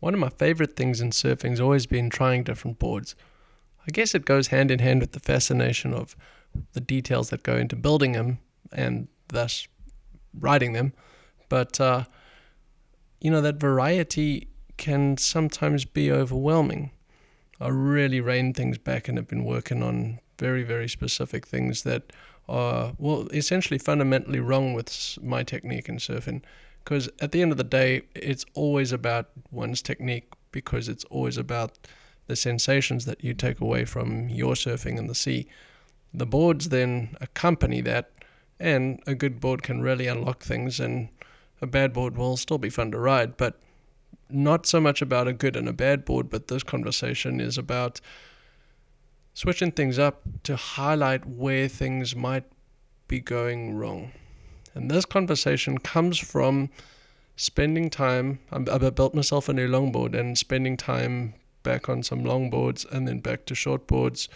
One of my favorite things in surfing has always been trying different boards. I guess it goes hand in hand with the fascination of the details that go into building them and thus riding them. But, uh, you know, that variety can sometimes be overwhelming. I really reined things back and have been working on very, very specific things that are, well, essentially fundamentally wrong with my technique in surfing. Because at the end of the day, it's always about one's technique because it's always about the sensations that you take away from your surfing in the sea. The boards then accompany that, and a good board can really unlock things, and a bad board will still be fun to ride, but not so much about a good and a bad board, but this conversation is about switching things up to highlight where things might be going wrong. And this conversation comes from spending time. I'm- I've built myself a new longboard and spending time back on some longboards and then back to shortboards,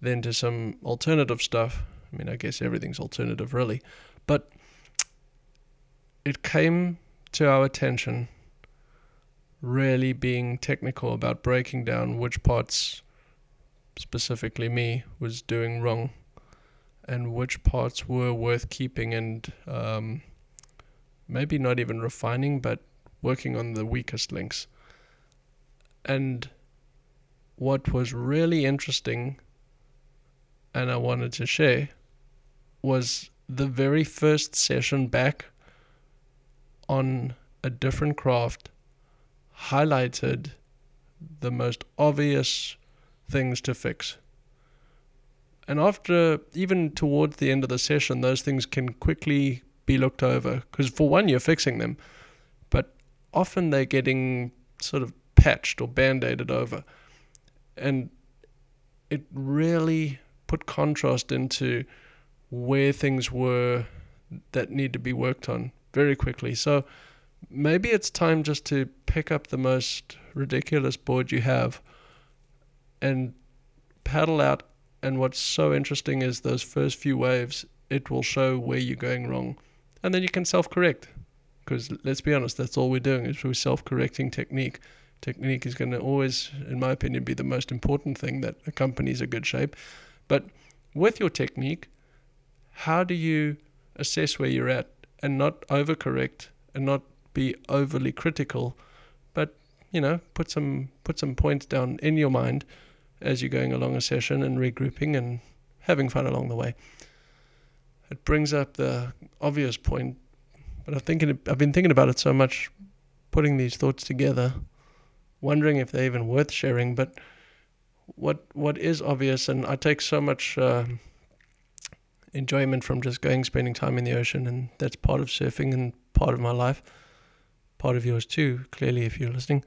then to some alternative stuff. I mean, I guess everything's alternative, really. But it came to our attention really being technical about breaking down which parts, specifically me, was doing wrong and which parts were worth keeping and um, maybe not even refining, but working on the weakest links. And what was really interesting and I wanted to share was the very first session back on a different craft highlighted the most obvious things to fix. And after, even towards the end of the session, those things can quickly be looked over. Because, for one, you're fixing them, but often they're getting sort of patched or band aided over. And it really put contrast into where things were that need to be worked on very quickly. So, maybe it's time just to pick up the most ridiculous board you have and paddle out. And what's so interesting is those first few waves, it will show where you're going wrong. And then you can self correct. Because let's be honest, that's all we're doing is we're self correcting technique. Technique is going to always, in my opinion, be the most important thing that accompanies a good shape. But with your technique, how do you assess where you're at and not overcorrect and not be overly critical, but you know, put some put some points down in your mind as you're going along a session and regrouping and having fun along the way. It brings up the obvious point, but I'm thinking I've been thinking about it so much, putting these thoughts together, wondering if they're even worth sharing. But what what is obvious, and I take so much. Uh, enjoyment from just going spending time in the ocean and that's part of surfing and part of my life part of yours too clearly if you're listening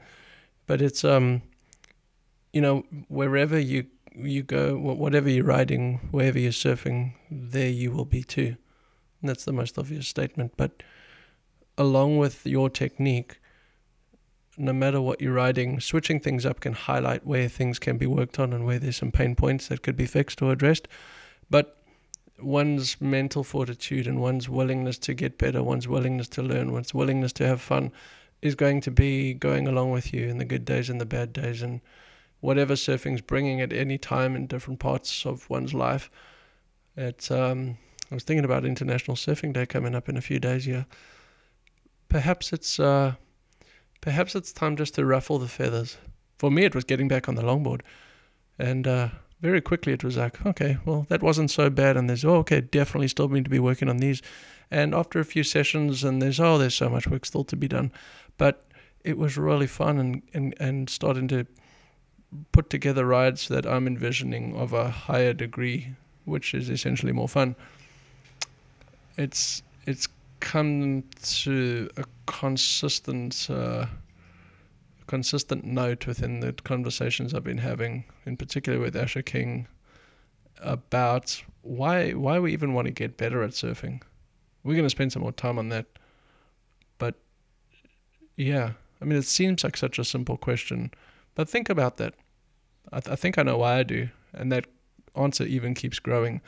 but it's um you know wherever you you go whatever you're riding wherever you're surfing there you will be too. And that's the most obvious statement. But along with your technique no matter what you're riding switching things up can highlight where things can be worked on and where there's some pain points that could be fixed or addressed. But one's mental fortitude and one's willingness to get better, one's willingness to learn, one's willingness to have fun is going to be going along with you in the good days and the bad days. And whatever surfing's bringing at any time in different parts of one's life. It's um I was thinking about International Surfing Day coming up in a few days here. Perhaps it's uh perhaps it's time just to ruffle the feathers for me, it was getting back on the longboard. And uh, very quickly it was like, okay, well, that wasn't so bad. And there's, oh, okay, definitely still need to be working on these. And after a few sessions, and there's, oh, there's so much work still to be done. But it was really fun and, and, and starting to put together rides that I'm envisioning of a higher degree, which is essentially more fun. It's it's come to a consistent uh, consistent note within the conversations I've been having, in particular with Asher King, about why why we even want to get better at surfing. We're going to spend some more time on that, but yeah, I mean, it seems like such a simple question, but think about that. I, th- I think I know why I do, and that answer even keeps growing.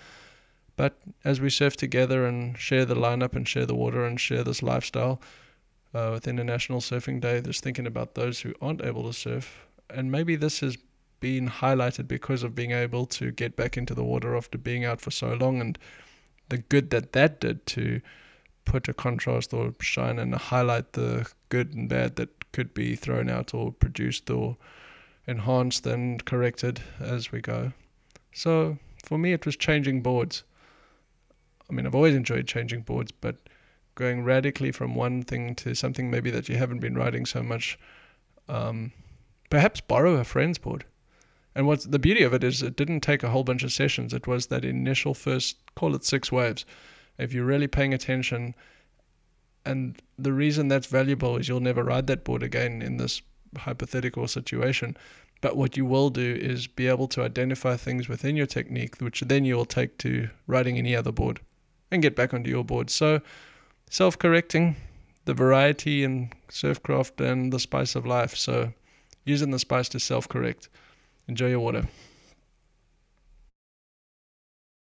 But as we surf together and share the lineup and share the water and share this lifestyle, uh, with International Surfing Day, just thinking about those who aren't able to surf. And maybe this has been highlighted because of being able to get back into the water after being out for so long and the good that that did to put a contrast or shine and highlight the good and bad that could be thrown out or produced or enhanced and corrected as we go. So for me, it was changing boards. I mean, I've always enjoyed changing boards, but going radically from one thing to something maybe that you haven't been writing so much. Um, perhaps borrow a friend's board. And what's the beauty of it is it didn't take a whole bunch of sessions. It was that initial first, call it six waves. If you're really paying attention, and the reason that's valuable is you'll never ride that board again in this hypothetical situation. But what you will do is be able to identify things within your technique, which then you will take to riding any other board and get back onto your board. So self correcting, the variety in surfcraft, and the spice of life. So, using the spice to self correct. Enjoy your water.